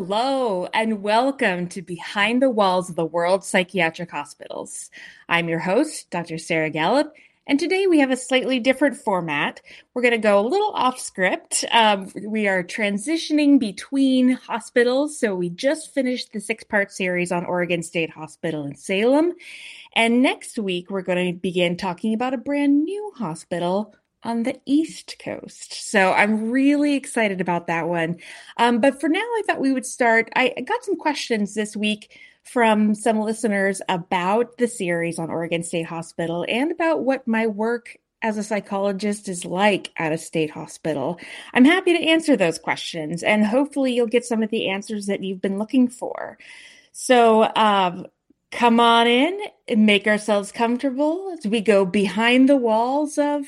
Hello, and welcome to Behind the Walls of the World Psychiatric Hospitals. I'm your host, Dr. Sarah Gallup, and today we have a slightly different format. We're going to go a little off script. Um, we are transitioning between hospitals. So we just finished the six part series on Oregon State Hospital in Salem. And next week, we're going to begin talking about a brand new hospital on the East Coast. So I'm really excited about that one. Um, but for now, I thought we would start. I got some questions this week from some listeners about the series on Oregon State Hospital and about what my work as a psychologist is like at a state hospital. I'm happy to answer those questions and hopefully you'll get some of the answers that you've been looking for. So, um, come on in and make ourselves comfortable as we go behind the walls of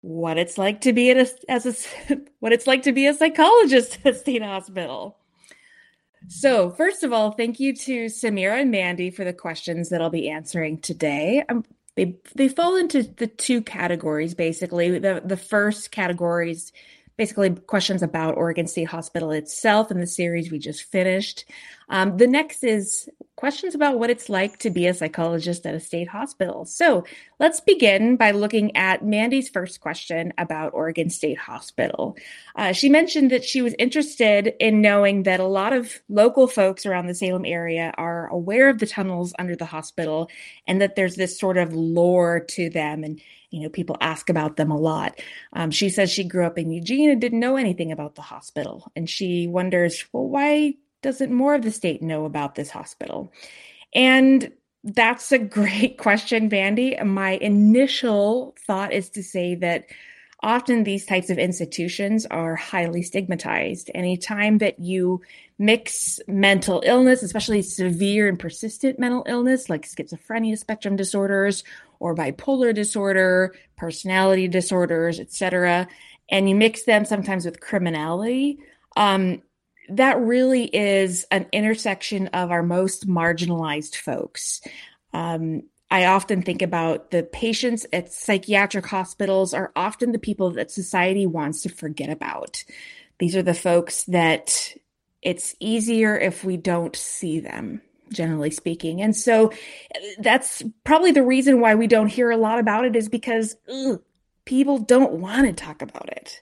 what it's like to be at a, as a what it's like to be a psychologist at State Hospital. So, first of all, thank you to Samira and Mandy for the questions that I'll be answering today. Um, they they fall into the two categories basically. The the first category is basically questions about Oregon State Hospital itself and the series we just finished. Um, the next is questions about what it's like to be a psychologist at a state hospital. So let's begin by looking at Mandy's first question about Oregon State Hospital. Uh, she mentioned that she was interested in knowing that a lot of local folks around the Salem area are aware of the tunnels under the hospital and that there's this sort of lore to them and you know people ask about them a lot um, she says she grew up in eugene and didn't know anything about the hospital and she wonders well why doesn't more of the state know about this hospital? And that's a great question, Mandy. My initial thought is to say that often these types of institutions are highly stigmatized. Anytime that you mix mental illness, especially severe and persistent mental illness like schizophrenia spectrum disorders or bipolar disorder, personality disorders, etc., and you mix them sometimes with criminality, um, that really is an intersection of our most marginalized folks. Um, I often think about the patients at psychiatric hospitals are often the people that society wants to forget about. These are the folks that it's easier if we don't see them, generally speaking. And so uh, that's probably the reason why we don't hear a lot about it is because ugh, people don't want to talk about it.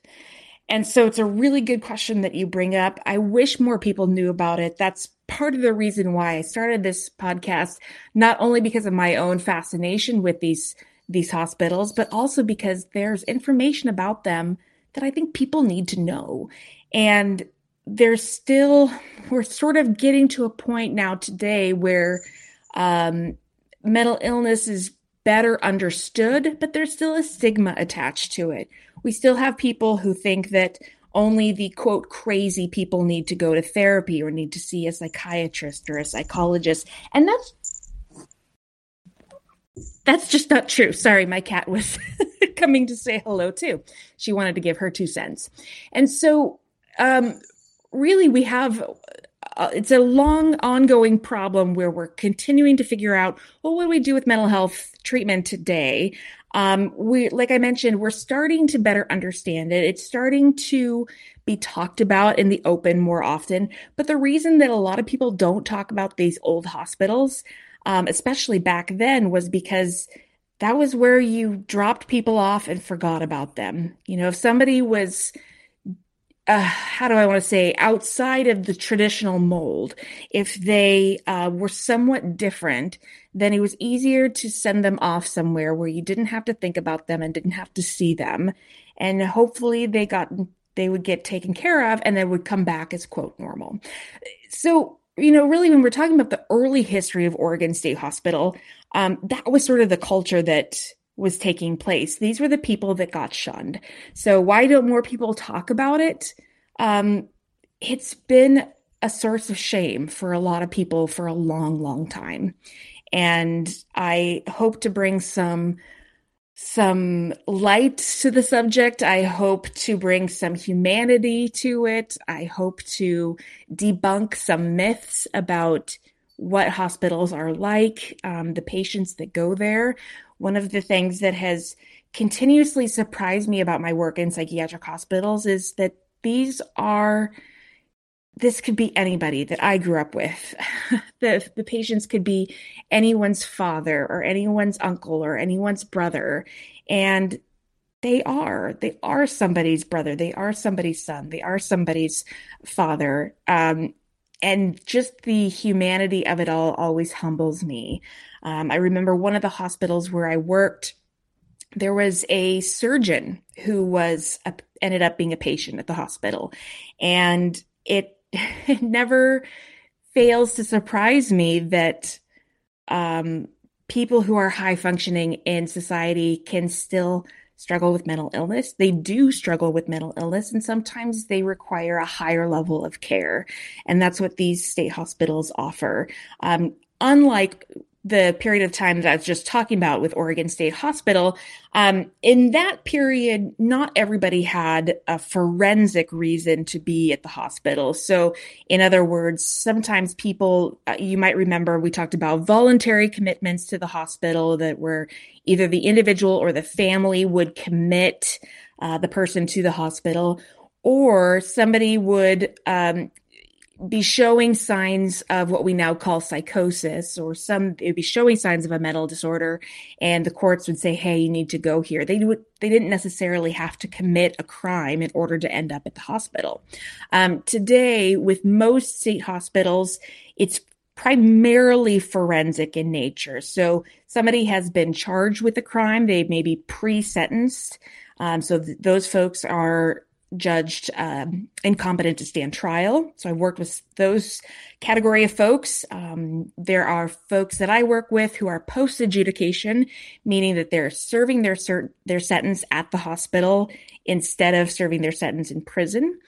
And so it's a really good question that you bring up. I wish more people knew about it. That's part of the reason why I started this podcast, not only because of my own fascination with these these hospitals, but also because there's information about them that I think people need to know. And there's still we're sort of getting to a point now today where um, mental illness is better understood, but there's still a stigma attached to it. We still have people who think that only the quote crazy people need to go to therapy or need to see a psychiatrist or a psychologist. And that's that's just not true. Sorry, my cat was coming to say hello too. She wanted to give her two cents. And so um really we have uh, it's a long ongoing problem where we're continuing to figure out well what do we do with mental health treatment today? Um, we like i mentioned we're starting to better understand it. It's starting to be talked about in the open more often. But the reason that a lot of people don't talk about these old hospitals um, especially back then was because that was where you dropped people off and forgot about them. You know if somebody was uh, how do I want to say, outside of the traditional mold, if they uh, were somewhat different, then it was easier to send them off somewhere where you didn't have to think about them and didn't have to see them. And hopefully they got, they would get taken care of and then would come back as quote normal. So, you know, really, when we're talking about the early history of Oregon State Hospital, um, that was sort of the culture that was taking place. These were the people that got shunned. So why don't more people talk about it? Um, it's been a source of shame for a lot of people for a long, long time. And I hope to bring some some light to the subject. I hope to bring some humanity to it. I hope to debunk some myths about what hospitals are like, um, the patients that go there. One of the things that has continuously surprised me about my work in psychiatric hospitals is that these are this could be anybody that I grew up with. the the patients could be anyone's father or anyone's uncle or anyone's brother and they are they are somebody's brother they are somebody's son they are somebody's father um, and just the humanity of it all always humbles me. Um, i remember one of the hospitals where i worked there was a surgeon who was a, ended up being a patient at the hospital. And it, it never fails to surprise me that um, people who are high functioning in society can still struggle with mental illness. They do struggle with mental illness, and sometimes they require a higher level of care. And that's what these state hospitals offer. Um, unlike the period of time that I was just talking about with Oregon State Hospital, um, in that period, not everybody had a forensic reason to be at the hospital. So, in other words, sometimes people, uh, you might remember, we talked about voluntary commitments to the hospital that were either the individual or the family would commit uh, the person to the hospital, or somebody would um, be showing signs of what we now call psychosis or some it would be showing signs of a mental disorder. And the courts would say hey you need to go here. They would they didn't necessarily have to commit a crime in order to end up at the hospital. Um, today with most state hospitals it's primarily forensic in nature. So somebody has been charged with a crime. They may be pre-sentenced. Um, so th- those folks are judged um, incompetent to stand trial. So I've worked with those category of folks. Um, there are folks that I work with who are post adjudication, meaning that they're serving their cert- their sentence at the hospital instead of serving their sentence in prison.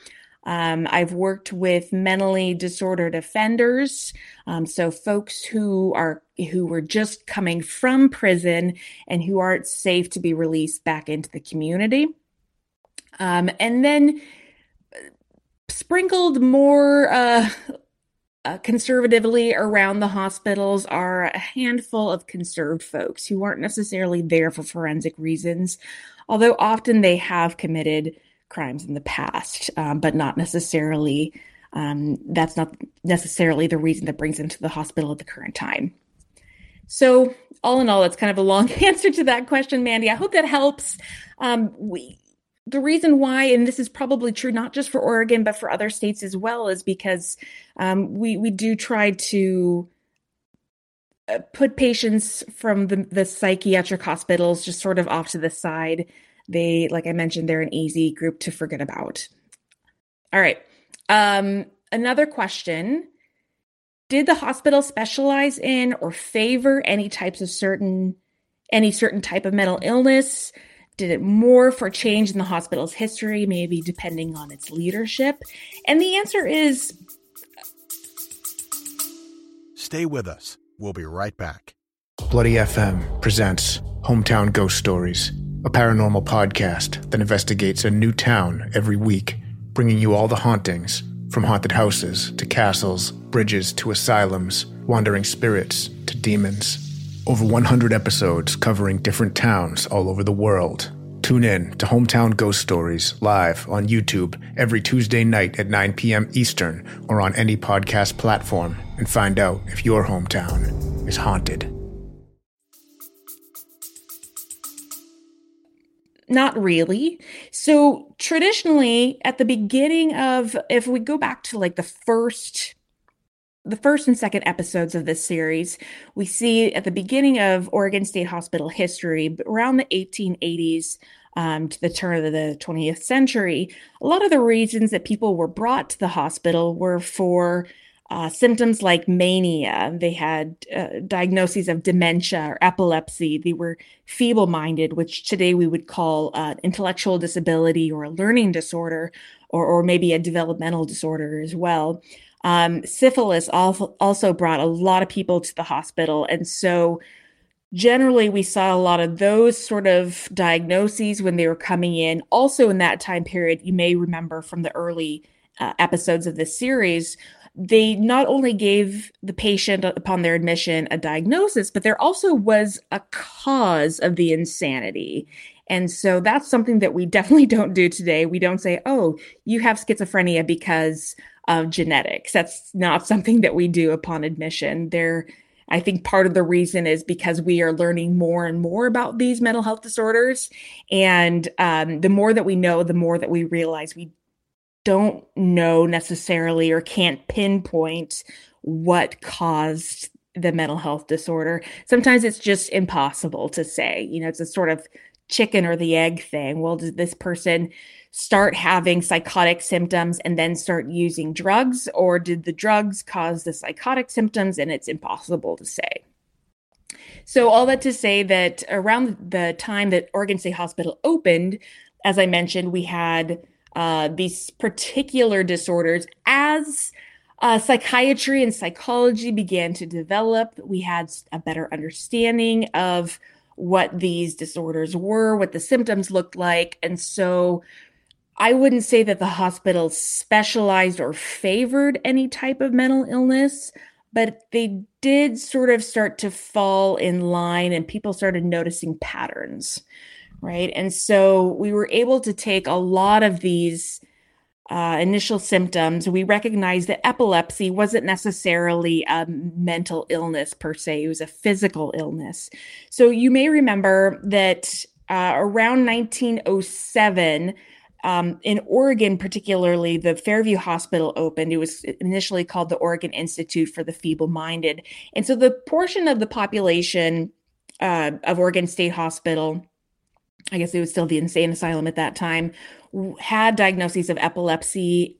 Um, I've worked with mentally disordered offenders, um, so folks who are who were just coming from prison and who aren't safe to be released back into the community. Um, and then sprinkled more uh, uh, conservatively around the hospitals are a handful of conserved folks who aren't necessarily there for forensic reasons, although often they have committed crimes in the past, um, but not necessarily. Um, that's not necessarily the reason that brings them to the hospital at the current time. So, all in all, it's kind of a long answer to that question, Mandy. I hope that helps. Um, we the reason why, and this is probably true not just for Oregon but for other states as well, is because um, we we do try to uh, put patients from the, the psychiatric hospitals just sort of off to the side. They, like I mentioned, they're an easy group to forget about. All right. Um, another question Did the hospital specialize in or favor any types of certain, any certain type of mental illness? Did it more for change in the hospital's history, maybe depending on its leadership? And the answer is Stay with us. We'll be right back. Bloody FM presents Hometown Ghost Stories, a paranormal podcast that investigates a new town every week, bringing you all the hauntings from haunted houses to castles, bridges to asylums, wandering spirits to demons. Over 100 episodes covering different towns all over the world. Tune in to Hometown Ghost Stories live on YouTube every Tuesday night at 9 p.m. Eastern or on any podcast platform and find out if your hometown is haunted. Not really. So, traditionally, at the beginning of, if we go back to like the first the first and second episodes of this series, we see at the beginning of Oregon State Hospital history, around the 1880s um, to the turn of the 20th century, a lot of the reasons that people were brought to the hospital were for uh, symptoms like mania. They had uh, diagnoses of dementia or epilepsy. They were feeble minded, which today we would call uh, intellectual disability or a learning disorder, or, or maybe a developmental disorder as well. Um, syphilis also brought a lot of people to the hospital. And so generally we saw a lot of those sort of diagnoses when they were coming in. Also, in that time period, you may remember from the early uh, episodes of this series, they not only gave the patient upon their admission a diagnosis, but there also was a cause of the insanity. And so that's something that we definitely don't do today. We don't say, oh, you have schizophrenia because of genetics. That's not something that we do upon admission. There, I think part of the reason is because we are learning more and more about these mental health disorders. And um, the more that we know, the more that we realize we don't know necessarily or can't pinpoint what caused the mental health disorder. Sometimes it's just impossible to say. You know, it's a sort of chicken or the egg thing. Well, did this person start having psychotic symptoms and then start using drugs, or did the drugs cause the psychotic symptoms? And it's impossible to say. So, all that to say that around the time that Oregon State Hospital opened, as I mentioned, we had uh, these particular disorders as uh, psychiatry and psychology began to develop. We had a better understanding of what these disorders were, what the symptoms looked like. And so I wouldn't say that the hospital specialized or favored any type of mental illness, but they did sort of start to fall in line and people started noticing patterns, right? And so we were able to take a lot of these uh, initial symptoms, we recognized that epilepsy wasn't necessarily a mental illness per se, it was a physical illness. So you may remember that uh, around 1907, um, in Oregon, particularly, the Fairview Hospital opened. It was initially called the Oregon Institute for the Feeble Minded. And so the portion of the population uh, of Oregon State Hospital, I guess it was still the insane asylum at that time, had diagnoses of epilepsy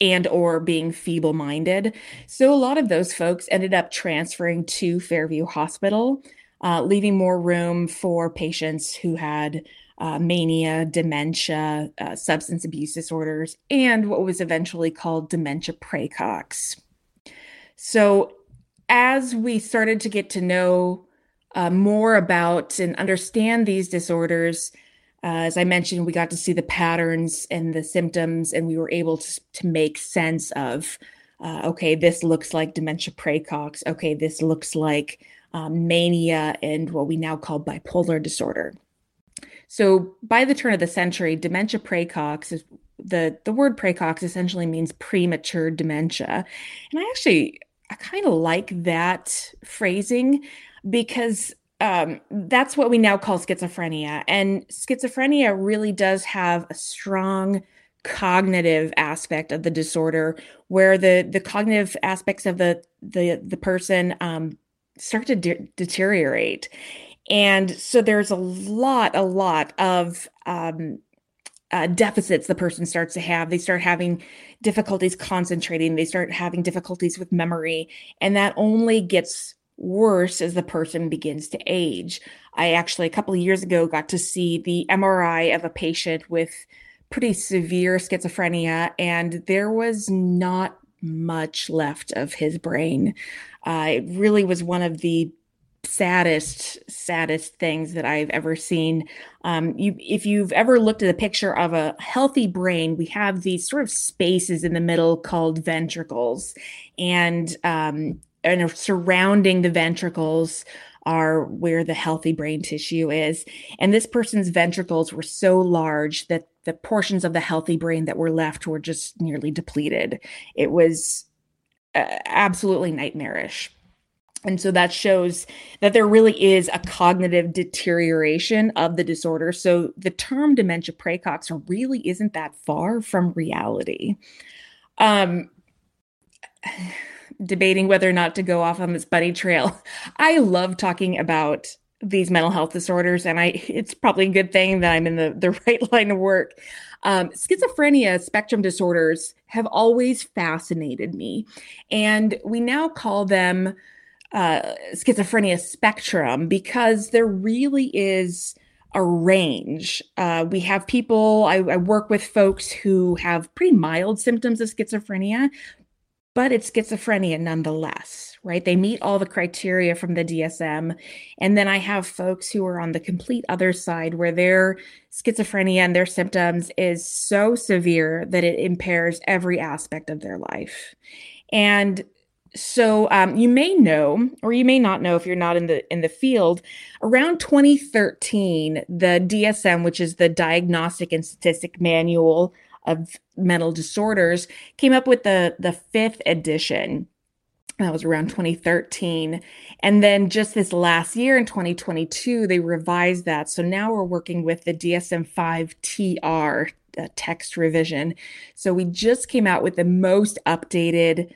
and or being feeble minded so a lot of those folks ended up transferring to fairview hospital uh, leaving more room for patients who had uh, mania dementia uh, substance abuse disorders and what was eventually called dementia praecox. So as we started to get to know uh, more about and understand these disorders uh, as I mentioned, we got to see the patterns and the symptoms, and we were able to, to make sense of uh, okay, this looks like dementia praecox. Okay, this looks like um, mania and what we now call bipolar disorder. So by the turn of the century, dementia praecox is the the word praecox essentially means premature dementia, and I actually I kind of like that phrasing because um, that's what we now call schizophrenia. And schizophrenia really does have a strong cognitive aspect of the disorder where the the cognitive aspects of the the the person um, start to de- deteriorate. And so there's a lot a lot of um, uh, deficits the person starts to have. They start having difficulties concentrating. They start having difficulties with memory. And that only gets worse as the person begins to age. I actually, a couple of years ago, got to see the MRI of a patient with pretty severe schizophrenia, and there was not much left of his brain. Uh, it really was one of the saddest, saddest things that I've ever seen. Um, you, if you've ever looked at a picture of a healthy brain, we have these sort of spaces in the middle called ventricles, and um, and surrounding the ventricles are where the healthy brain tissue is. And this person's ventricles were so large that the portions of the healthy brain that were left were just nearly depleted. It was uh, absolutely nightmarish. And so that shows that there really is a cognitive deterioration of the disorder. So the term dementia praecox really isn't that far from reality. Um, debating whether or not to go off on this bunny trail. I love talking about these mental health disorders, and I it's probably a good thing that I'm in the, the right line of work. Um, schizophrenia spectrum disorders have always fascinated me, and we now call them uh, schizophrenia spectrum because there really is a range. Uh, we have people, I, I, work with folks who have pretty mild symptoms of schizophrenia, but it's schizophrenia nonetheless, right? They meet all the criteria from the DSM. And then I have folks who are on the complete other side where their schizophrenia and their symptoms is so severe that it impairs every aspect of their life. And so um, you may know, or you may not know if you're not in the in the field. Around 2013, the DSM, which is the Diagnostic and Statistic Manual of mental disorders, came up with the the fifth edition. That was around 2013. And then just this last year in 2022, they revised that. So now we're working with the DSM 5 TR uh, text revision. So we just came out with the most updated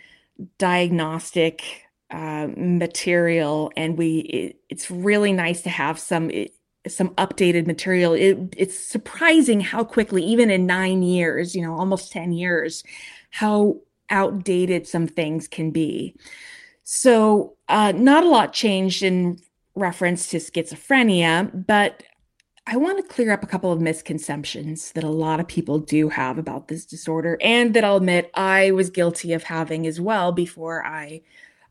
diagnostic uh, material, and we it, it's really nice to have some it, some updated material. It, it's surprising how quickly, even in nine years, you know, almost ten years, how outdated some things can be. So, uh, not a lot changed in reference to schizophrenia, but I want to clear up a couple of misconceptions that a lot of people do have about this disorder, and that I'll admit I was guilty of having as well before I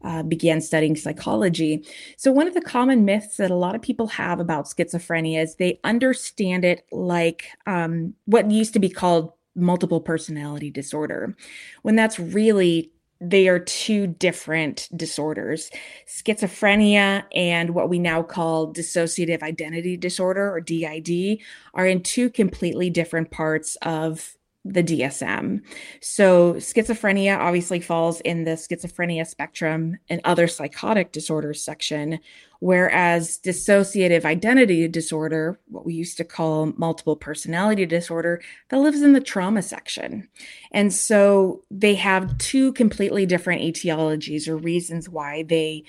uh, began studying psychology. So, one of the common myths that a lot of people have about schizophrenia is they understand it like um, what used to be called multiple personality disorder, when that's really they are two different disorders schizophrenia and what we now call dissociative identity disorder or DID are in two completely different parts of the DSM. So, schizophrenia obviously falls in the schizophrenia spectrum and other psychotic disorders section, whereas dissociative identity disorder, what we used to call multiple personality disorder, that lives in the trauma section. And so they have two completely different etiologies or reasons why they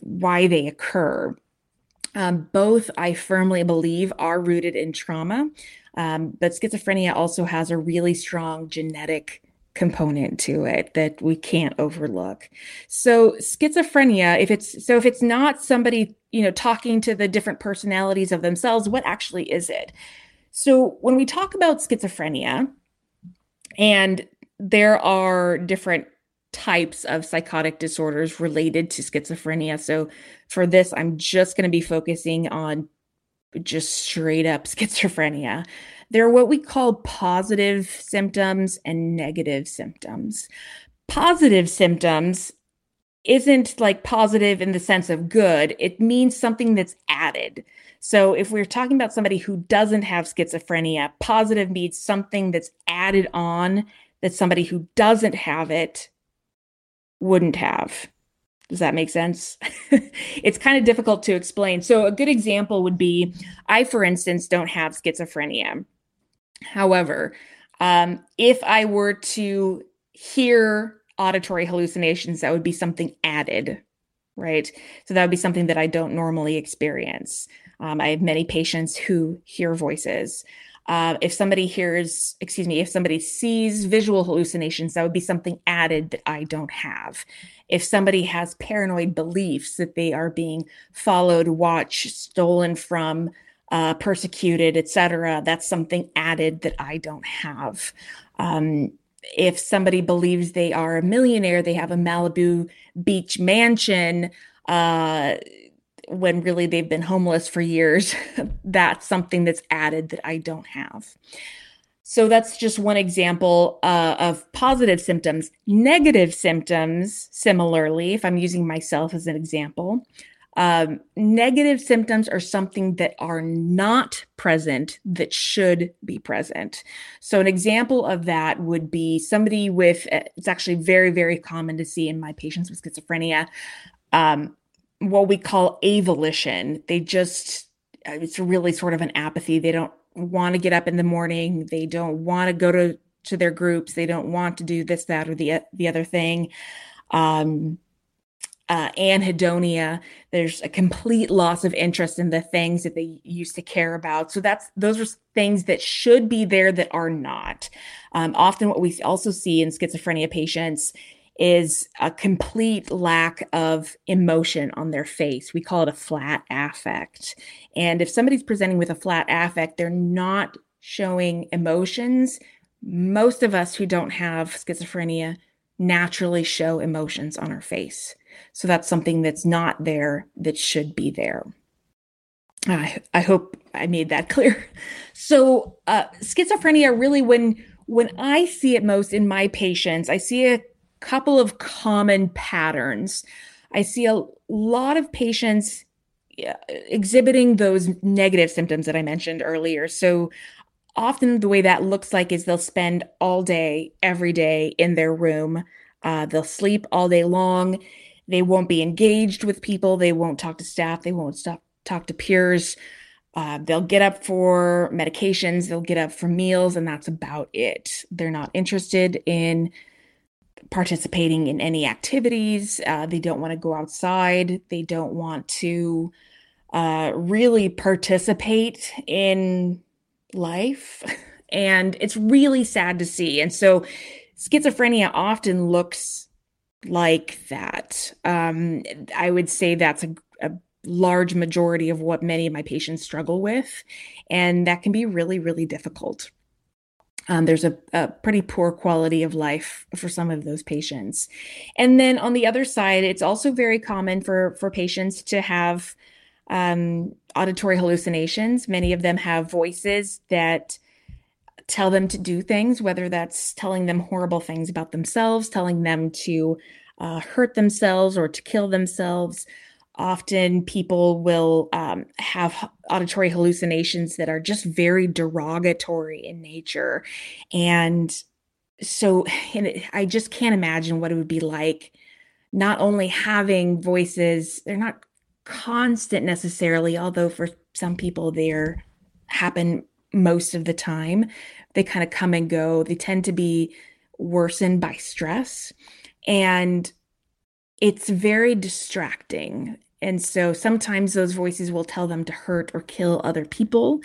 why they occur. Um, both, I firmly believe, are rooted in trauma. Um, but schizophrenia also has a really strong genetic component to it that we can't overlook. So schizophrenia, if it's so if it's not somebody, you know, talking to the different personalities of themselves, what actually is it? So when we talk about schizophrenia, and there are different types of psychotic disorders related to schizophrenia. So for this, I'm just going to be focusing on just straight up schizophrenia. There are what we call positive symptoms and negative symptoms. Positive symptoms isn't like positive in the sense of good, it means something that's added. So if we're talking about somebody who doesn't have schizophrenia, positive means something that's added on that somebody who doesn't have it wouldn't have. Does that make sense? it's kind of difficult to explain. So, a good example would be I, for instance, don't have schizophrenia. However, um, if I were to hear auditory hallucinations, that would be something added, right? So, that would be something that I don't normally experience. Um, I have many patients who hear voices. Uh, if somebody hears, excuse me, if somebody sees visual hallucinations, that would be something added that I don't have. If somebody has paranoid beliefs that they are being followed, watched, stolen from, uh, persecuted, etc., that's something added that I don't have. Um, if somebody believes they are a millionaire, they have a Malibu beach mansion. Uh, when really they've been homeless for years. that's something that's added that I don't have. So that's just one example uh, of positive symptoms. Negative symptoms, similarly, if I'm using myself as an example, um, negative symptoms are something that are not present that should be present. So, an example of that would be somebody with, it's actually very, very common to see in my patients with schizophrenia. Um, what we call avolition. They just, uh, it's really sort of an apathy. They don't want to get up in the morning. They don't want to go to, to their groups. They don't want to do this, that, or the, the other thing. Um, uh, anhedonia there's a complete loss of interest in the things that they used to care about so that's those are things that should be there that are not um, often what we also see in schizophrenia patients is a complete lack of emotion on their face. We call it a flat affect. And if somebody's presenting with a flat affect, they're not showing emotions. Most of us who don't have schizophrenia naturally show emotions on our face. So that's something that's not there that should be there. I, I hope I made that clear. So uh, schizophrenia really when when I see it most in my patients, I see it couple of common patterns. I see a lot of patients exhibiting those negative symptoms that I mentioned earlier. So often the way that looks like is they'll spend all day, every day in their room. Uh, they'll sleep all day long. They won't be engaged with people. They won't talk to staff. They won't stop, talk to peers. Uh, they'll get up for medications. They'll get up for meals, and that's about it. They're not interested in participating in any activities. Uh, they don't want to go outside. They don't want to uh, really participate in life. And it's really sad to see. And so schizophrenia often looks like that. Um, I would say that's a, a large majority of what many of my patients struggle with. And that can be really, really difficult. Um, there's a, a, pretty poor quality of life for some of those patients. And then on the other side, it's also very common for, for patients to have um, auditory hallucinations. Many of them have voices that tell them to do things, whether that's telling them horrible things about themselves, telling them to uh, hurt themselves or to kill themselves. Often people will um, have auditory hallucinations that are just very derogatory in nature. And so and I just can't imagine what it would be like not only having voices, they're not constant necessarily, although for some people they're happen most of the time. They kind of come and go. They tend to be worsened by stress. And it's very distracting. And so sometimes those voices will tell them to hurt or kill other people.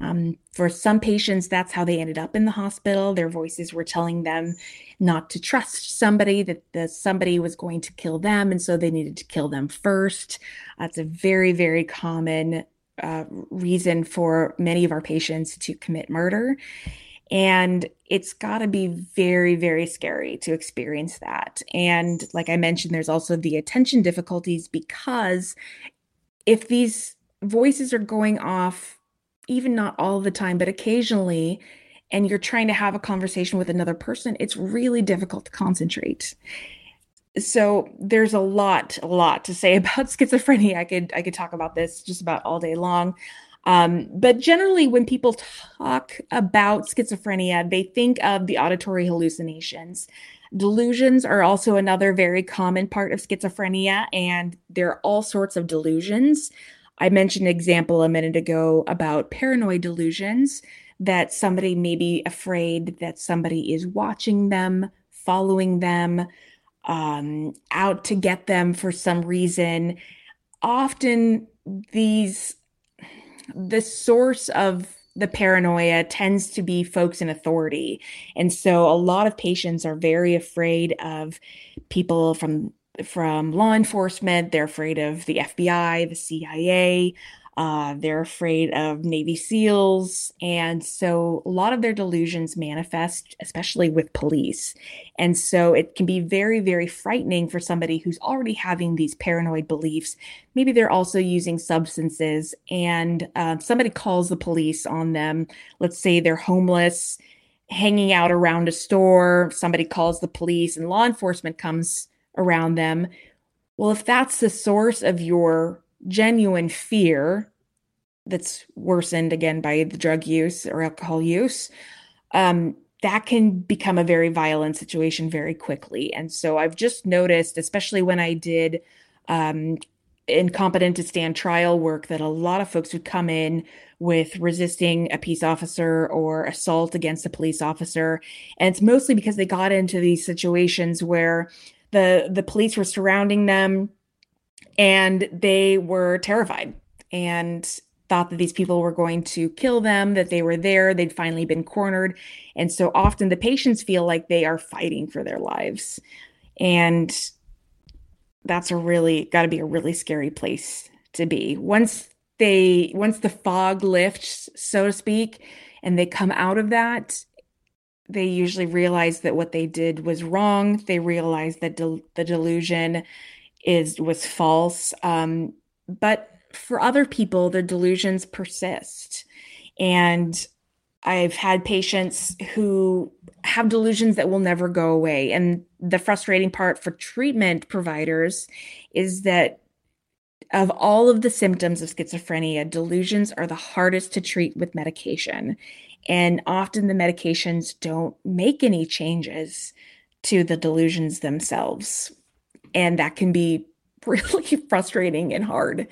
Um, for some patients, that's how they ended up in the hospital. Their voices were telling them not to trust somebody, that the, somebody was going to kill them. And so they needed to kill them first. That's a very, very common uh, reason for many of our patients to commit murder. And it's got to be very, very scary to experience that. And like I mentioned, there's also the attention difficulties because if these voices are going off, even not all the time, but occasionally, and you're trying to have a conversation with another person, it's really difficult to concentrate. So there's a lot, a lot to say about schizophrenia. I could I could talk about this just about all day long. Um, but generally, when people talk about schizophrenia, they think of the auditory hallucinations. Delusions are also another very common part of schizophrenia, and there are all sorts of delusions. I mentioned an example a minute ago about paranoid delusions that somebody may be afraid that somebody is watching them, following them, um, out to get them for some reason. Often, these the source of the paranoia tends to be folks in authority. And so a lot of patients are very afraid of people from from law enforcement, they're afraid of the FBI, the CIA, uh, they're afraid of Navy SEALs. And so a lot of their delusions manifest, especially with police. And so it can be very, very frightening for somebody who's already having these paranoid beliefs. Maybe they're also using substances and uh, somebody calls the police on them. Let's say they're homeless, hanging out around a store. Somebody calls the police and law enforcement comes around them. Well, if that's the source of your genuine fear that's worsened again by the drug use or alcohol use, um, that can become a very violent situation very quickly. And so I've just noticed, especially when I did um, incompetent to stand trial work, that a lot of folks would come in with resisting a peace officer or assault against a police officer. And it's mostly because they got into these situations where the the police were surrounding them and they were terrified and thought that these people were going to kill them, that they were there, they'd finally been cornered. And so often the patients feel like they are fighting for their lives. And that's a really got to be a really scary place to be. Once they once the fog lifts, so to speak, and they come out of that, they usually realize that what they did was wrong. They realize that the delusion is was false. Um, but for other people, the delusions persist. And I've had patients who have delusions that will never go away. And the frustrating part for treatment providers is that of all of the symptoms of schizophrenia, delusions are the hardest to treat with medication. And often the medications don't make any changes to the delusions themselves. And that can be really frustrating and hard.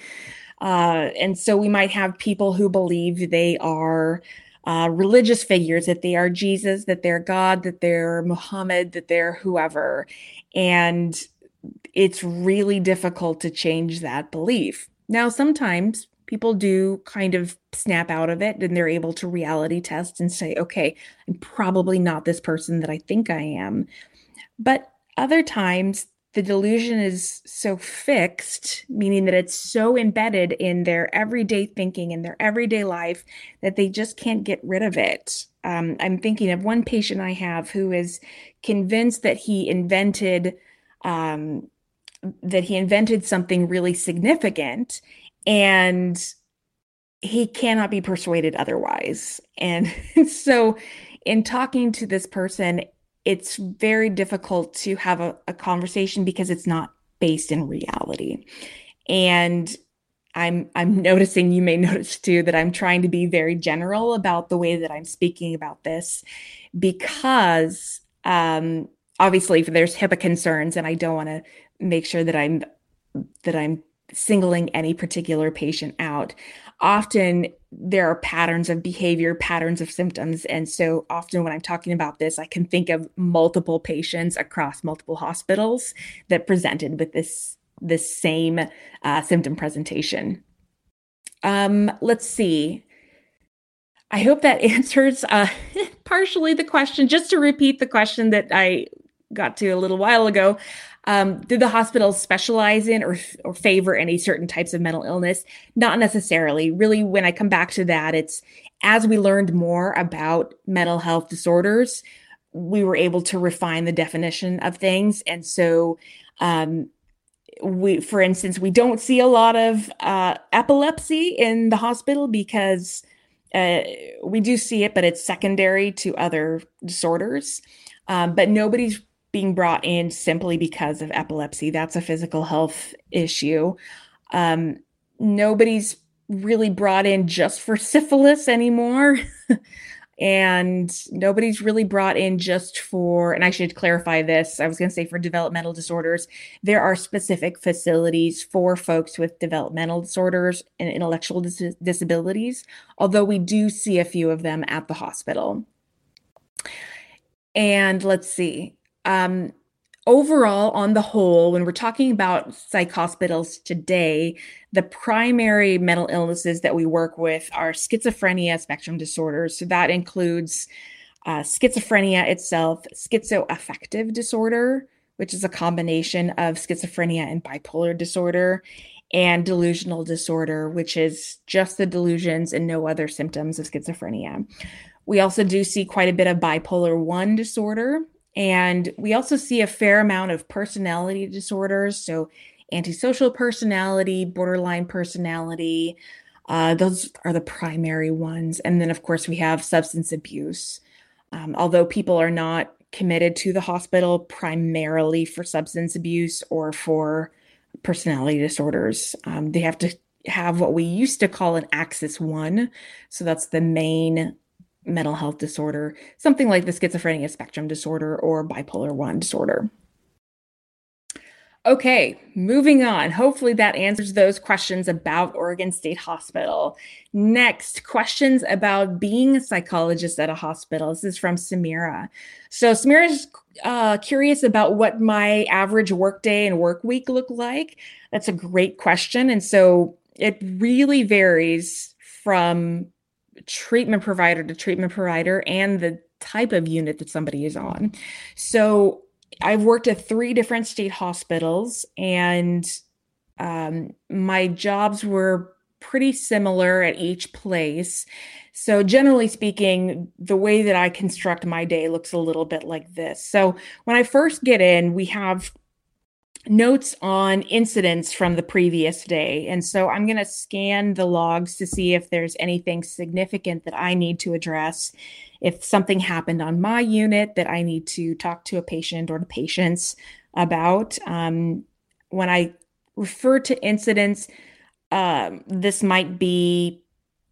Uh, and so we might have people who believe they are uh, religious figures, that they are Jesus, that they're God, that they're Muhammad, that they're whoever. And it's really difficult to change that belief. Now, sometimes people do kind of snap out of it and they're able to reality test and say, okay, I'm probably not this person that I think I am. But other times, the delusion is so fixed, meaning that it's so embedded in their everyday thinking and their everyday life that they just can't get rid of it. Um, I'm thinking of one patient I have who is convinced that he invented um, that he invented something really significant, and he cannot be persuaded otherwise. And so, in talking to this person, it's very difficult to have a, a conversation because it's not based in reality. And I'm I'm noticing you may notice too that I'm trying to be very general about the way that I'm speaking about this because um, obviously there's HIPAA concerns and I don't want to make sure that I'm that I'm singling any particular patient out often there are patterns of behavior, patterns of symptoms. And so often when I'm talking about this, I can think of multiple patients across multiple hospitals that presented with this this same uh, symptom presentation. Um, let's see. I hope that answers uh, partially the question. Just to repeat the question that I got to a little while ago, um, do the hospitals specialize in or, or favor any certain types of mental illness? Not necessarily. Really, when I come back to that, it's as we learned more about mental health disorders, we were able to refine the definition of things. And so, um, we, for instance, we don't see a lot of uh, epilepsy in the hospital because uh, we do see it, but it's secondary to other disorders. Um, but nobody's being brought in simply because of epilepsy. That's a physical health issue. Um, nobody's really brought in just for syphilis anymore. and nobody's really brought in just for, and I should clarify this. I was going to say for developmental disorders, there are specific facilities for folks with developmental disorders and intellectual dis- disabilities, although we do see a few of them at the hospital. And let's see, um, overall, on the whole, when we're talking about psych hospitals today, the primary mental illnesses that we work with are schizophrenia spectrum disorders. So that includes uh, schizophrenia itself, schizoaffective disorder, which is a combination of schizophrenia and bipolar disorder, and delusional disorder, which is just the delusions and no other symptoms of schizophrenia. We also do see quite a bit of bipolar 1 disorder, and we also see a fair amount of personality disorders. So, antisocial personality, borderline personality, uh, those are the primary ones. And then, of course, we have substance abuse. Um, although people are not committed to the hospital primarily for substance abuse or for personality disorders, um, they have to have what we used to call an axis one. So that's the main mental health disorder, something like the schizophrenia spectrum disorder or bipolar 1 disorder. Okay, moving on. Hopefully that answers those questions about Oregon State Hospital. Next, questions about being a psychologist at a hospital. This is from Samira. So Samira is uh, curious about what my average workday and work week look like. That's a great question. And so it really varies from treatment provider to treatment provider and the type of unit that somebody is on. So I've worked at three different state hospitals, and um, my jobs were pretty similar at each place. So, generally speaking, the way that I construct my day looks a little bit like this. So, when I first get in, we have notes on incidents from the previous day. And so I'm going to scan the logs to see if there's anything significant that I need to address. If something happened on my unit that I need to talk to a patient or the patients about. Um, when I refer to incidents, um, this might be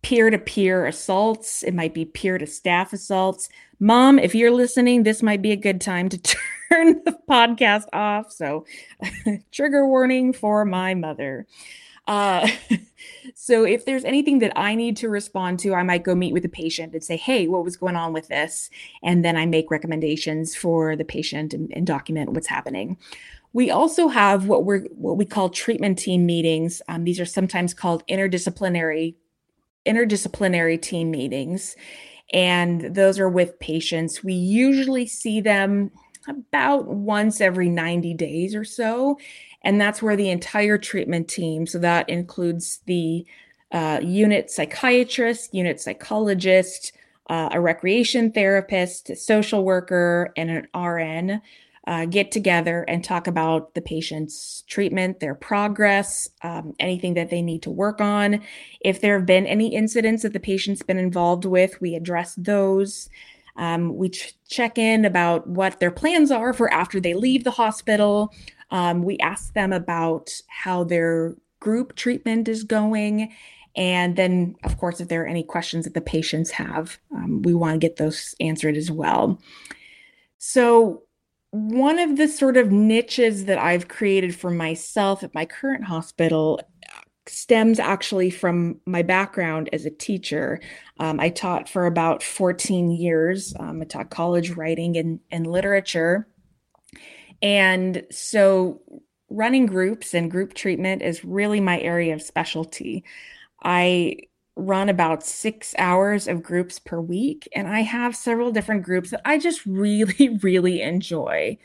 peer to peer assaults, it might be peer to staff assaults. Mom, if you're listening, this might be a good time to turn the podcast off. So, trigger warning for my mother. Uh, so if there's anything that I need to respond to, I might go meet with the patient and say, hey, what was going on with this? And then I make recommendations for the patient and, and document what's happening. We also have what we're what we call treatment team meetings. Um, these are sometimes called interdisciplinary interdisciplinary team meetings, and those are with patients. We usually see them about once every 90 days or so. And that's where the entire treatment team, so that includes the uh, unit psychiatrist, unit psychologist, uh, a recreation therapist, social worker, and an RN. Uh, get together and talk about the patient's treatment, their progress, um, anything that they need to work on. If there have been any incidents that the patient's been involved with, we address those. Um, we ch- check in about what their plans are for after they leave the hospital. Um, we ask them about how their group treatment is going. And then, of course, if there are any questions that the patients have, um, we want to get those answered as well. So, one of the sort of niches that I've created for myself at my current hospital stems actually from my background as a teacher. Um, I taught for about 14 years. Um, I taught college writing and, and literature. And so running groups and group treatment is really my area of specialty. I run about six hours of groups per week, and I have several different groups that I just really, really enjoy.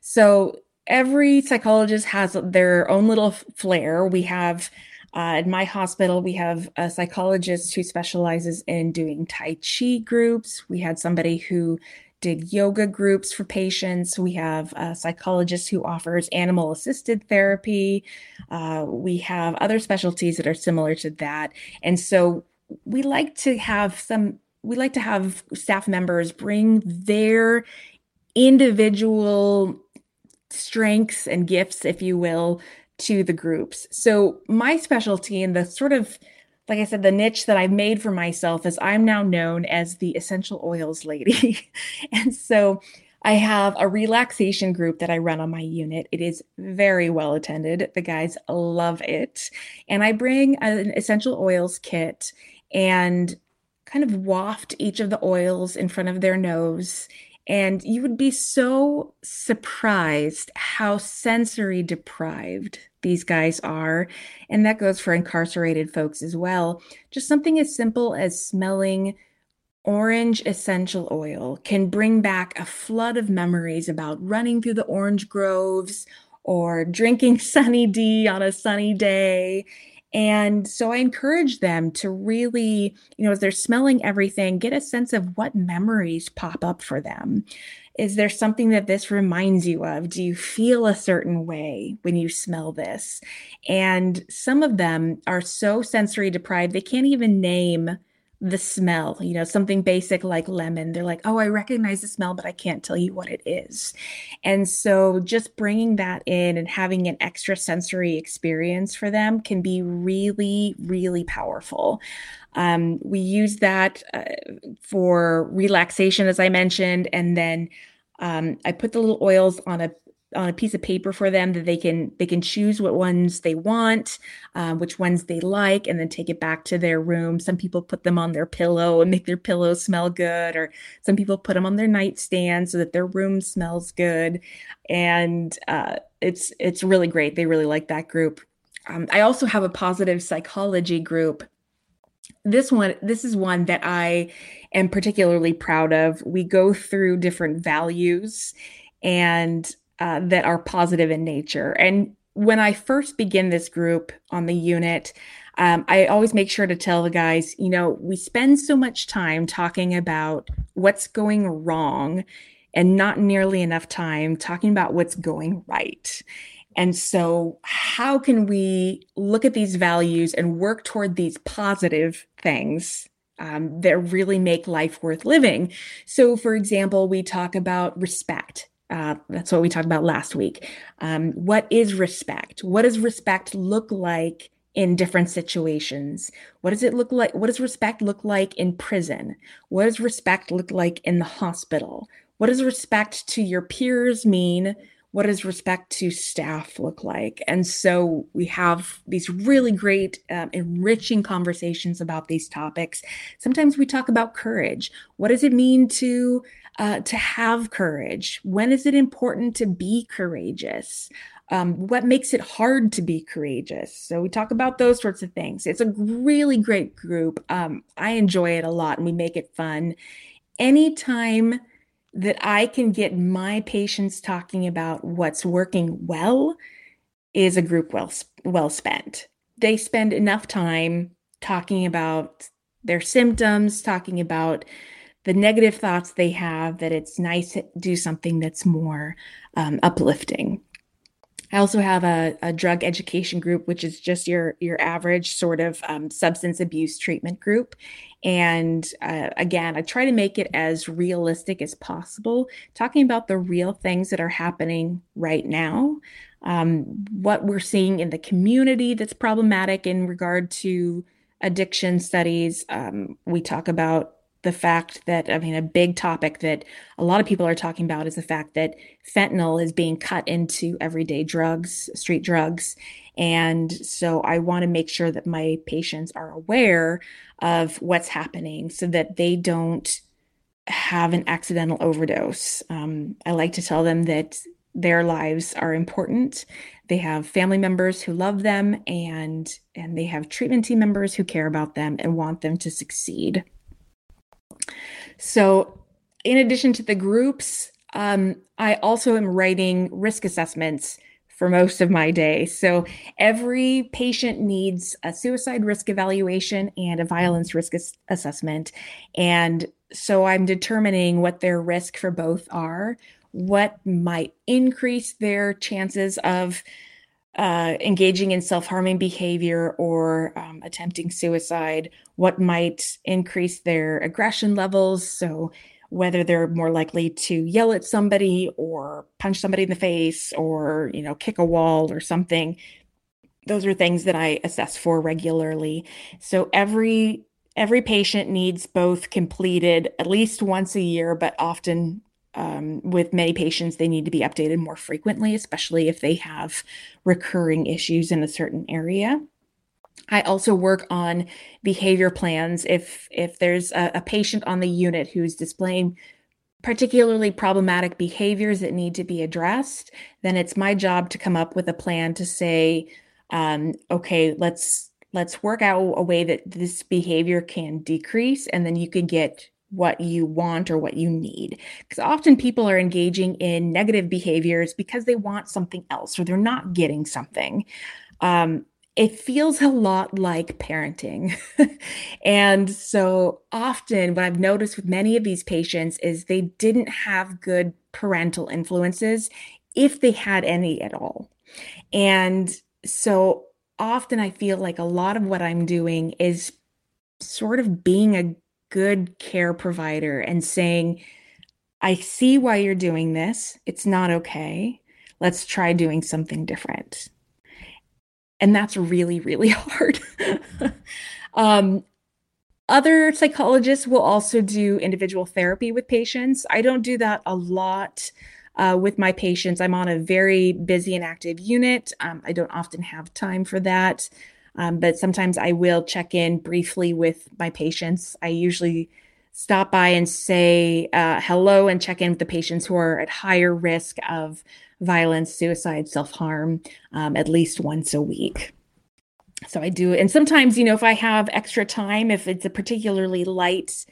So every psychologist has their own little flair. We have uh, at my hospital, we have a psychologist who specializes in doing Tai Chi groups. We had somebody who did yoga groups for patients. We have a psychologist who offers animal assisted therapy. Uh, we have other specialties that are similar to that. And so we like to have some, we like to have staff members bring their individual strengths and gifts, if you will, to the groups. So my specialty and the sort of like I said, the niche that I've made for myself is I'm now known as the essential oils lady. and so I have a relaxation group that I run on my unit. It is very well attended. The guys love it. And I bring an essential oils kit and kind of waft each of the oils in front of their nose and you would be so surprised how sensory deprived these guys are. And that goes for incarcerated folks as well. Just something as simple as smelling orange essential oil can bring back a flood of memories about running through the orange groves or drinking sunny D on a sunny day. And so I encourage them to really, you know, as they're smelling everything, get a sense of what memories pop up for them. Is there something that this reminds you of? Do you feel a certain way when you smell this? And some of them are so sensory deprived, they can't even name the smell, you know, something basic like lemon. They're like, oh, I recognize the smell, but I can't tell you what it is. And so just bringing that in and having an extra sensory experience for them can be really, really powerful. Um, we use that uh, for relaxation, as I mentioned, and then um, I put the little oils on a on a piece of paper for them that they can they can choose what ones they want uh, which ones they like and then take it back to their room. Some people put them on their pillow and make their pillow smell good or some people put them on their nightstand so that their room smells good. And uh, it's it's really great. They really like that group. Um, i also have a positive psychology group this one this is one that i am particularly proud of we go through different values and uh, that are positive in nature. And when I first begin this group on the unit, um, I always make sure to tell the guys, you know, we spend so much time talking about what's going wrong and not nearly enough time talking about what's going right. And so, how can we look at these values and work toward these positive things um, that really make life worth living? So, for example, we talk about respect uh, that's what we talked about last week. Um, what is respect? What does respect look like in different situations? What does it look like? What does respect look like in prison? What does respect look like in the hospital? What does respect to your peers mean? What does respect to staff look like? And so we have these really great, um, enriching conversations about these topics. Sometimes we talk about courage. What does it mean to uh, to have courage? When is it important to be courageous? um, what makes it hard to be courageous so we talk about those sorts of things it's a really great group um, i enjoy it a lot and we make it fun anytime that i can get my patients talking about what's working well is a group well well spent. They spend enough time talking about their symptoms talking about the negative thoughts they have that it's nice to do something that's more um, uplifting I also have a, a, drug education group, which is just your your average sort of um, substance abuse treatment group. And uh, again, I try to make it as realistic as possible, talking about the real things that are happening right now, um, what we're seeing in the community that's problematic in regard to addiction studies. Um, we talk about the fact that I mean a big topic that a lot of people are talking about is the fact that fentanyl is being cut into everyday drugs, street drugs. And so I want to make sure that my patients are aware of what's happening so that they don't have an accidental overdose. Um, I like to tell them that their lives are important. They have family members who love them and and they have treatment team members who care about them and want them to succeed. So, in addition to the groups, um, I also am writing risk assessments for most of my day. So, every patient needs a suicide risk evaluation and a violence risk as- assessment. And so, I'm determining what their risk for both are, what might increase their chances of uh, engaging in self harming behavior or um, attempting suicide, what might increase their aggression levels. So, whether they're more likely to yell at somebody or punch somebody in the face or, you know, kick a wall or something. Those are things that I assess for regularly. So, every every patient needs both completed at least once a year, but often um, with many patients, they need to be updated more frequently, especially if they have recurring issues in a certain area. I also work on behavior plans. If if there's a, a patient on the unit who's displaying particularly problematic behaviors that need to be addressed, then it's my job to come up with a plan to say, um, okay, let's let's work out a way that this behavior can decrease, and then you can get what you want or what you need. Because often people are engaging in negative behaviors because they want something else or they're not getting something. Um, it feels a lot like parenting. and so often, what I've noticed with many of these patients is they didn't have good parental influences, if they had any at all. And so often, I feel like a lot of what I'm doing is sort of being a good care provider and saying, I see why you're doing this. It's not okay. Let's try doing something different. And that's really, really hard. um, other psychologists will also do individual therapy with patients. I don't do that a lot uh, with my patients. I'm on a very busy and active unit. Um, I don't often have time for that. Um, but sometimes I will check in briefly with my patients. I usually stop by and say uh, hello and check in with the patients who are at higher risk of violence, suicide, self harm um, at least once a week. So I do. And sometimes, you know, if I have extra time, if it's a particularly light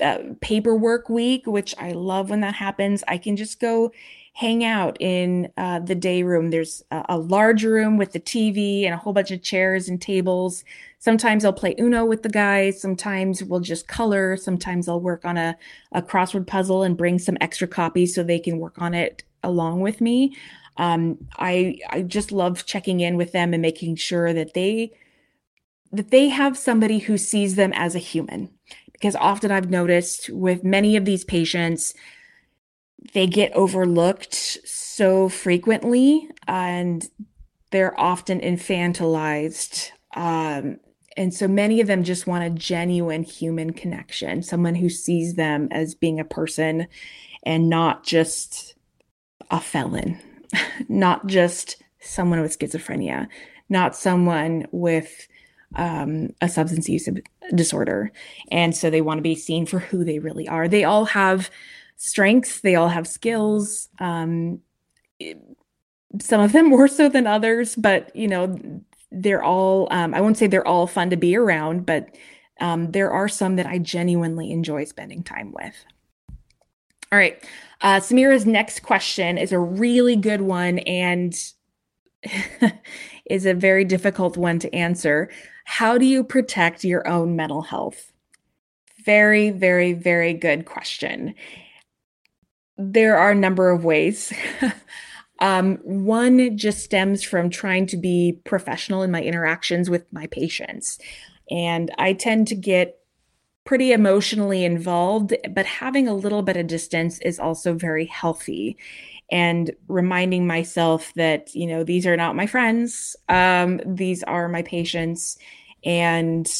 uh, paperwork week, which I love when that happens, I can just go hang out in uh, the day room. There's a, a, large room with the TV and a whole bunch of chairs and tables. Sometimes I'll play Uno with the guys. Sometimes we'll just color. Sometimes I'll work on a, a crossword puzzle and bring some extra copies so they can work on it along with me. Um, I I just love checking in with them and making sure that they that they have somebody who sees them as a human. Because often I've noticed with many of these patients, they get overlooked so frequently and they're often infantilized Um, and so many of them just want a genuine human connection, someone who sees them as being a person and not just a felon, not just someone with schizophrenia, not someone with um, a substance use disorder. And so they want to be seen for who they really are. They all have strengths, they all have skills. Um, some of them more so than others, but you know, they're all, um, I won't say they're all fun to be around, but um, there are some that I genuinely enjoy spending time with. All right. Uh, Samira's next question is a really good one and is a very difficult one to answer. How do you protect your own mental health? Very, very, very good question. There are a number of ways. um, one just stems from trying to be professional in my interactions with my patients. And I tend to get pretty emotionally involved, but having a little bit of distance is also very healthy. And reminding myself that, you know, these are not my friends, um, these are my patients, and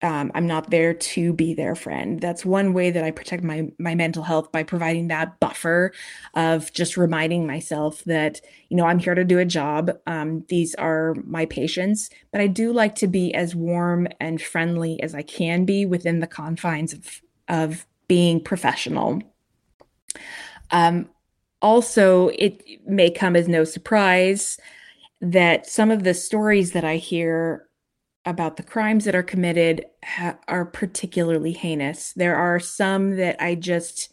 um, I'm not there to be their friend. That's one way that I protect my my mental health by providing that buffer of just reminding myself that you know I'm here to do a job. Um, these are my patients, but I do like to be as warm and friendly as I can be within the confines of of being professional. Um, also, it may come as no surprise that some of the stories that I hear about the crimes that are committed ha- are particularly heinous. There are some that I just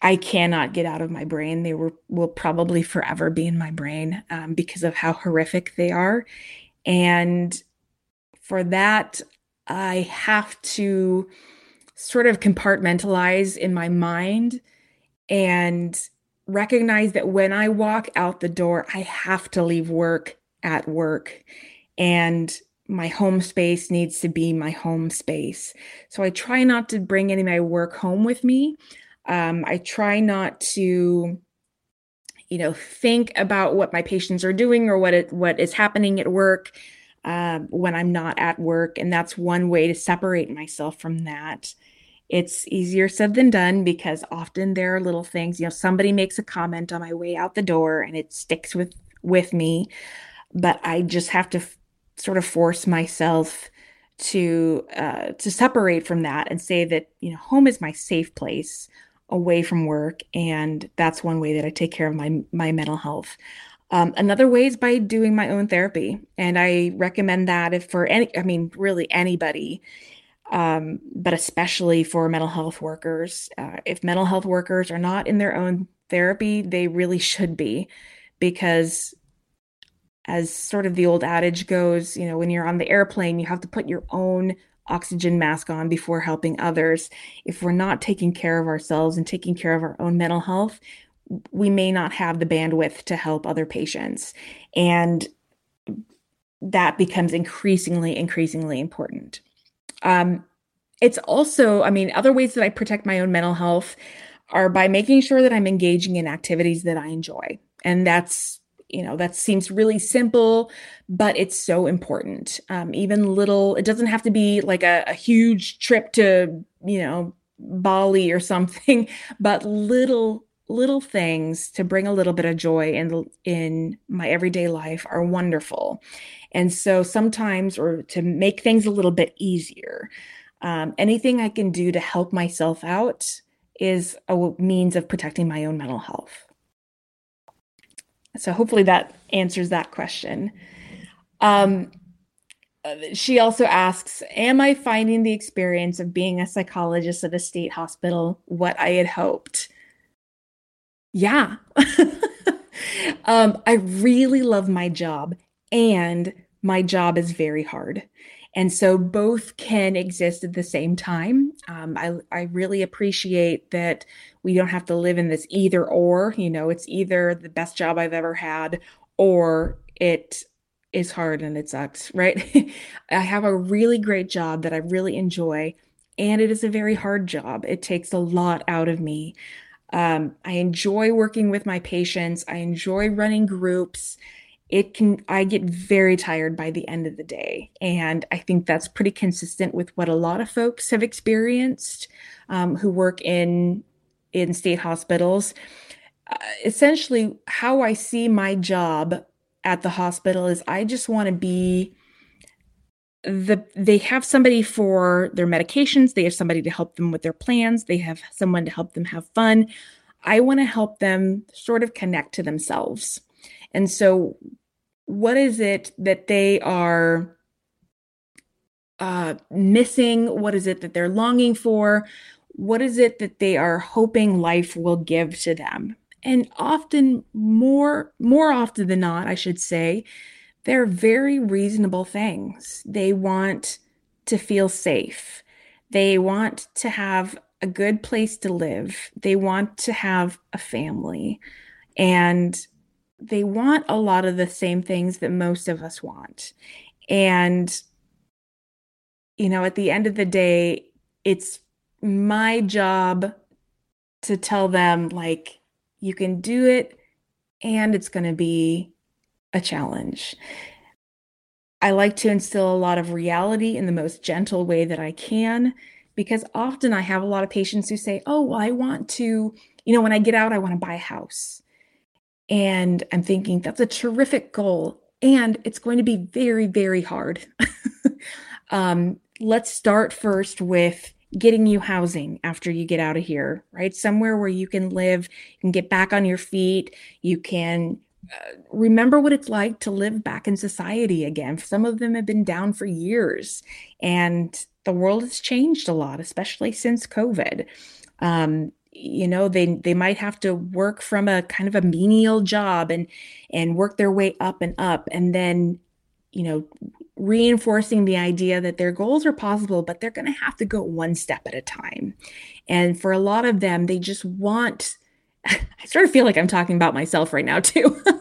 I cannot get out of my brain. They were, will probably forever be in my brain um, because of how horrific they are. And for that, I have to sort of compartmentalize in my mind and recognize that when I walk out the door, I have to leave work at work and my home space needs to be my home space. So I try not to bring any of my work home with me. Um, I try not to, you know, think about what my patients are doing or what it, what is happening at work uh, when I'm not at work, and that's one way to separate myself from that. It's easier said than done because often there are little things. You know, somebody makes a comment on my way out the door, and it sticks with with me. But I just have to sort of force myself to uh, to separate from that and say that you know home is my safe place away from work and that's one way that i take care of my my mental health. Um, another way is by doing my own therapy and i recommend that if for any i mean really anybody um, but especially for mental health workers. Uh, if mental health workers are not in their own therapy they really should be because as sort of the old adage goes, you know, when you're on the airplane, you have to put your own oxygen mask on before helping others. If we're not taking care of ourselves and taking care of our own mental health, we may not have the bandwidth to help other patients. And that becomes increasingly, increasingly important. Um, it's also, I mean, other ways that I protect my own mental health are by making sure that I'm engaging in activities that I enjoy. And that's you know that seems really simple but it's so important. Um, even little it doesn't have to be like a, a huge trip to you know bali or something but little little things to bring a little bit of joy in in my everyday life are wonderful. And so sometimes or to make things a little bit easier um, anything i can do to help myself out is a means of protecting my own mental health so hopefully that answers that question. Um, she also asks, Am I finding the experience of being a psychologist at a state hospital what I had hoped? Yeah. um, I really love my job, and my job is very hard. And so both can exist at the same time. Um, I, I really appreciate that we don't have to live in this either or, you know, it's either the best job I've ever had or it is hard and it sucks, right? I have a really great job that I really enjoy, and it is a very hard job. It takes a lot out of me. Um, I enjoy working with my patients, I enjoy running groups it can I get very tired by the end of the day. And I think that's pretty consistent with what a lot of folks have experienced um, who work in in state hospitals. Uh, essentially, how I see my job at the hospital is I just want to be the they have somebody for their medications, they have somebody to help them with their plans, they have someone to help them have fun. I want to help them sort of connect to themselves. And so what is it that they are uh, missing? What is it that they're longing for? What is it that they are hoping life will give to them? And often, more more often than not, I should say, they're very reasonable things. They want to feel safe. They want to have a good place to live. They want to have a family. And they want a lot of the same things that most of us want. And, you know, at the end of the day, it's my job to tell them, like, you can do it and it's going to be a challenge. I like to instill a lot of reality in the most gentle way that I can because often I have a lot of patients who say, Oh, well, I want to, you know, when I get out, I want to buy a house. And I'm thinking that's a terrific goal. And it's going to be very, very hard. um, let's start first with getting you housing after you get out of here, right? Somewhere where you can live, you can get back on your feet, you can uh, remember what it's like to live back in society again. Some of them have been down for years, and the world has changed a lot, especially since COVID. Um, you know they they might have to work from a kind of a menial job and and work their way up and up and then you know reinforcing the idea that their goals are possible but they're going to have to go one step at a time. And for a lot of them they just want i sort of feel like i'm talking about myself right now too.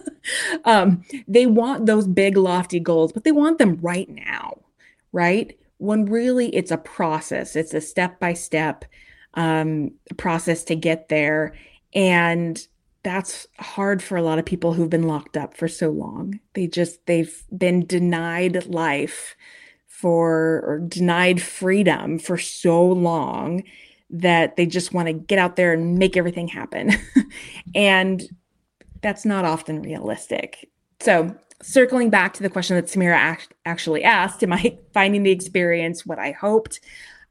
Um, they want those big lofty goals but they want them right now right? When really it's a process. It's a step by step um, process to get there. And that's hard for a lot of people who've been locked up for so long. They just, they've been denied life for, or denied freedom for so long that they just want to get out there and make everything happen. and that's not often realistic. So, circling back to the question that Samira act- actually asked, am I finding the experience what I hoped?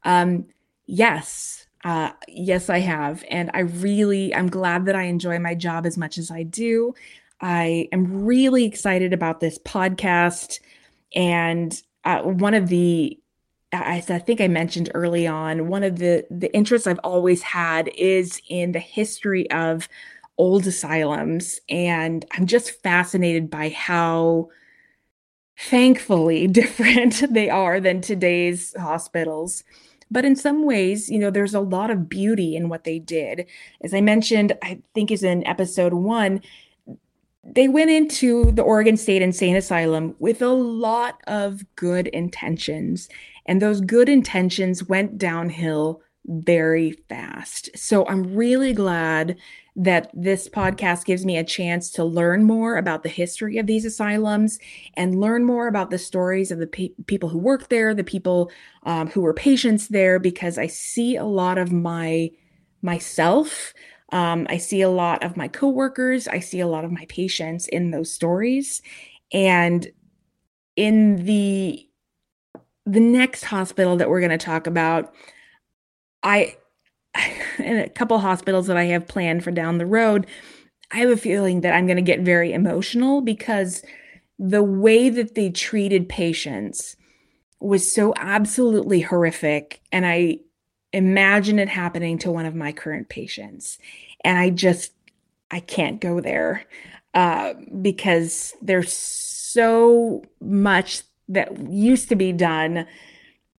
Um, yes, uh, yes, I have. And I really, I'm glad that I enjoy my job as much as I do. I am really excited about this podcast. And uh, one of the, I think I mentioned early on, one of the, the interests I've always had is in the history of old asylums. And I'm just fascinated by how thankfully different they are than today's hospitals. But in some ways, you know, there's a lot of beauty in what they did. As I mentioned, I think is in episode one, they went into the Oregon State Insane Asylum with a lot of good intentions. And those good intentions went downhill very fast. So I'm really glad that this podcast gives me a chance to learn more about the history of these asylums and learn more about the stories of the pe- people who work there, the people um, who were patients there, because I see a lot of my myself. Um, I see a lot of my coworkers. I see a lot of my patients in those stories, and in the the next hospital that we're going to talk about, I in a couple hospitals that I have planned for down the road, I have a feeling that I'm going to get very emotional because the way that they treated patients was so absolutely horrific. And I imagine it happening to one of my current patients. And I just, I can't go there uh, because there's so much that used to be done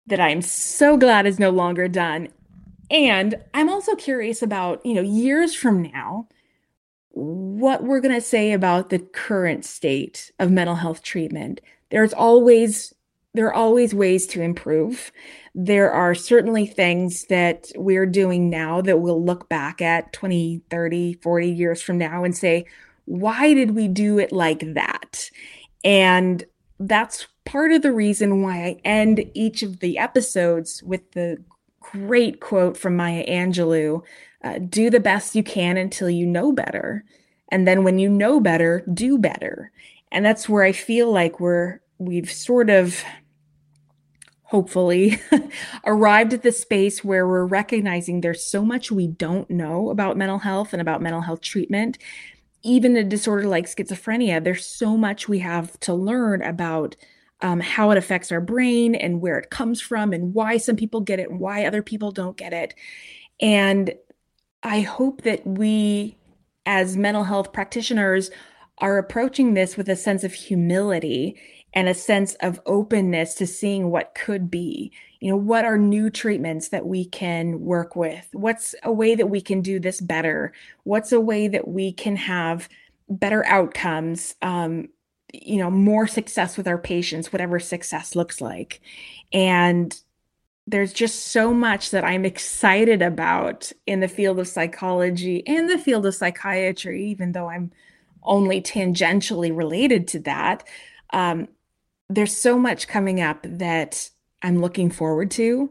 that I'm so glad is no longer done. And I'm also curious about, you know, years from now, what we're going to say about the current state of mental health treatment. There's always there are always ways to improve. There are certainly things that we're doing now that we'll look back at 20, 30, 40 years from now and say, why did we do it like that? And that's part of the reason why I end each of the episodes with the great quote from Maya Angelou uh, do the best you can until you know better. And then when you know better, do better. And that's where I feel like we're, we've sort of hopefully arrived at the space where we're recognizing there's so much we don't know about mental health and about mental health treatment even a disorder like schizophrenia there's so much we have to learn about um, how it affects our brain and where it comes from and why some people get it and why other people don't get it and i hope that we as mental health practitioners are approaching this with a sense of humility and a sense of openness to seeing what could be. You know, what are new treatments that we can work with? What's a way that we can do this better? What's a way that we can have better outcomes? Um, you know, more success with our patients, whatever success looks like. And there's just so much that I'm excited about in the field of psychology and the field of psychiatry, even though I'm only tangentially related to that. Um, there's so much coming up that I'm looking forward to.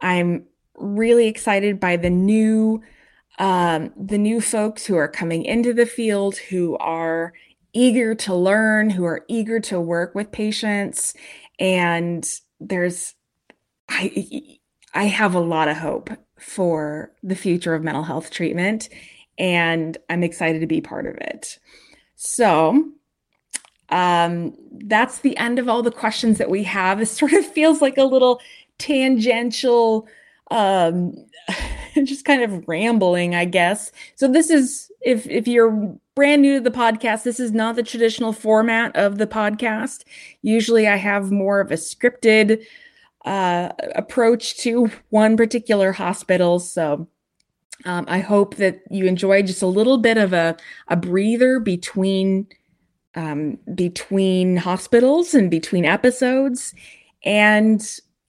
I'm really excited by the new um, the new folks who are coming into the field who are eager to learn, who are eager to work with patients, and there's I I have a lot of hope for the future of mental health treatment, and I'm excited to be part of it. So, um, that's the end of all the questions that we have. It sort of feels like a little tangential, um, just kind of rambling, I guess. So this is if if you're brand new to the podcast, this is not the traditional format of the podcast. Usually, I have more of a scripted uh, approach to one particular hospital. So. Um, I hope that you enjoy just a little bit of a, a breather between um, between hospitals and between episodes. And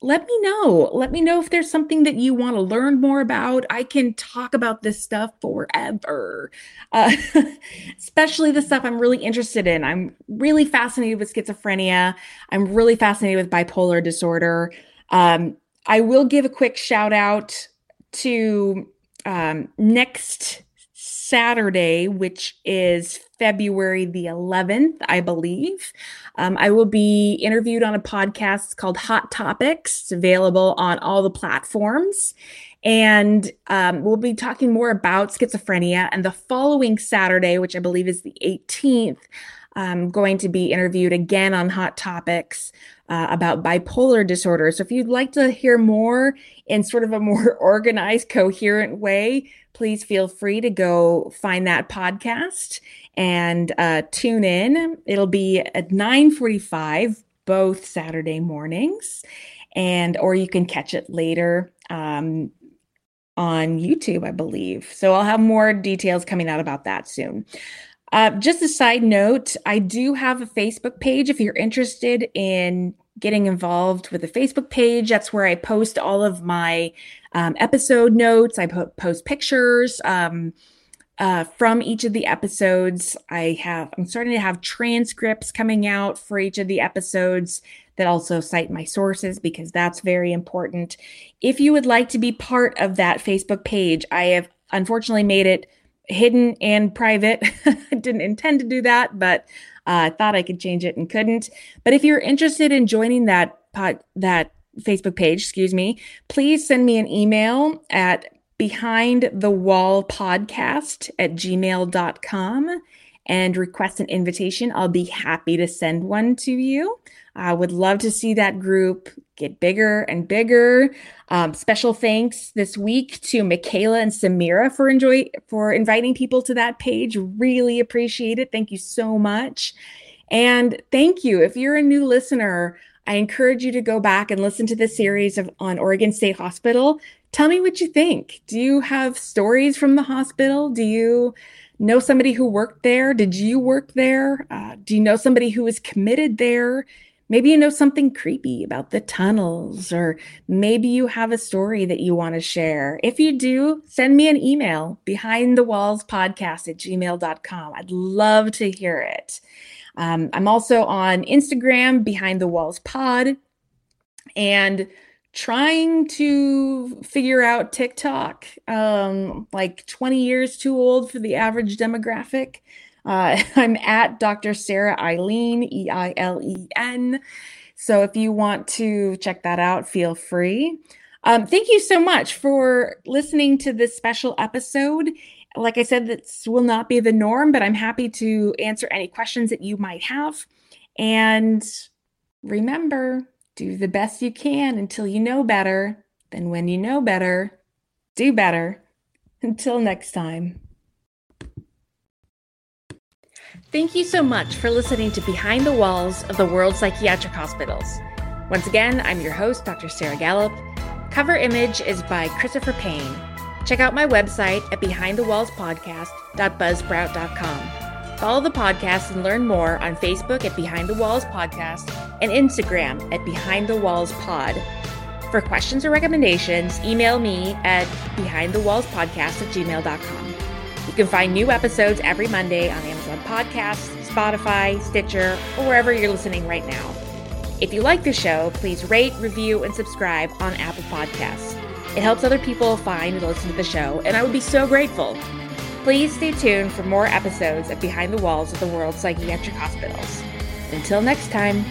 let me know. Let me know if there's something that you want to learn more about. I can talk about this stuff forever, uh, especially the stuff I'm really interested in. I'm really fascinated with schizophrenia. I'm really fascinated with bipolar disorder. Um, I will give a quick shout out to um, next Saturday, which is February the 11th, I believe. Um, I will be interviewed on a podcast called Hot Topics. It's available on all the platforms. And um, we'll be talking more about schizophrenia. And the following Saturday, which I believe is the 18th, I'm going to be interviewed again on Hot Topics uh, about bipolar disorder. So if you'd like to hear more in sort of a more organized, coherent way, please feel free to go find that podcast and uh, tune in. It'll be at 9:45 both Saturday mornings, and or you can catch it later um, on YouTube, I believe. So I'll have more details coming out about that soon. Uh, just a side note, I do have a Facebook page if you're interested in getting involved with the Facebook page. That's where I post all of my um, episode notes. I po- post pictures um, uh, from each of the episodes. I have I'm starting to have transcripts coming out for each of the episodes that also cite my sources because that's very important. If you would like to be part of that Facebook page, I have unfortunately made it hidden and private. I didn't intend to do that, but I uh, thought I could change it and couldn't. But if you're interested in joining that pod, that Facebook page, excuse me, please send me an email at behind the wall podcast at gmail.com and request an invitation. I'll be happy to send one to you. I would love to see that group get bigger and bigger. Um, special thanks this week to Michaela and Samira for enjoy for inviting people to that page. Really appreciate it. Thank you so much. And thank you. If you're a new listener, I encourage you to go back and listen to the series of on Oregon State Hospital. Tell me what you think. Do you have stories from the hospital? Do you know somebody who worked there? Did you work there? Uh, do you know somebody who was committed there? Maybe you know something creepy about the tunnels, or maybe you have a story that you want to share. If you do, send me an email behind the walls podcast at gmail.com. I'd love to hear it. Um, I'm also on Instagram, behind the walls pod, and trying to figure out TikTok. Um, like 20 years too old for the average demographic. Uh, I'm at Dr. Sarah Eilen, E I L E N. So if you want to check that out, feel free. Um, thank you so much for listening to this special episode. Like I said, this will not be the norm, but I'm happy to answer any questions that you might have. And remember, do the best you can until you know better. Then, when you know better, do better. Until next time. Thank you so much for listening to Behind the Walls of the World Psychiatric Hospitals. Once again, I'm your host, Dr. Sarah Gallup. Cover image is by Christopher Payne. Check out my website at behindthewallspodcast.buzzsprout.com. Follow the podcast and learn more on Facebook at Behind the Walls Podcast and Instagram at Behind the Walls Pod. For questions or recommendations, email me at behindthewallspodcast at gmail.com. You can find new episodes every Monday on Amazon Podcasts, Spotify, Stitcher, or wherever you're listening right now. If you like the show, please rate, review, and subscribe on Apple Podcasts. It helps other people find and listen to the show, and I would be so grateful. Please stay tuned for more episodes of Behind the Walls of the World's Psychiatric Hospitals. Until next time.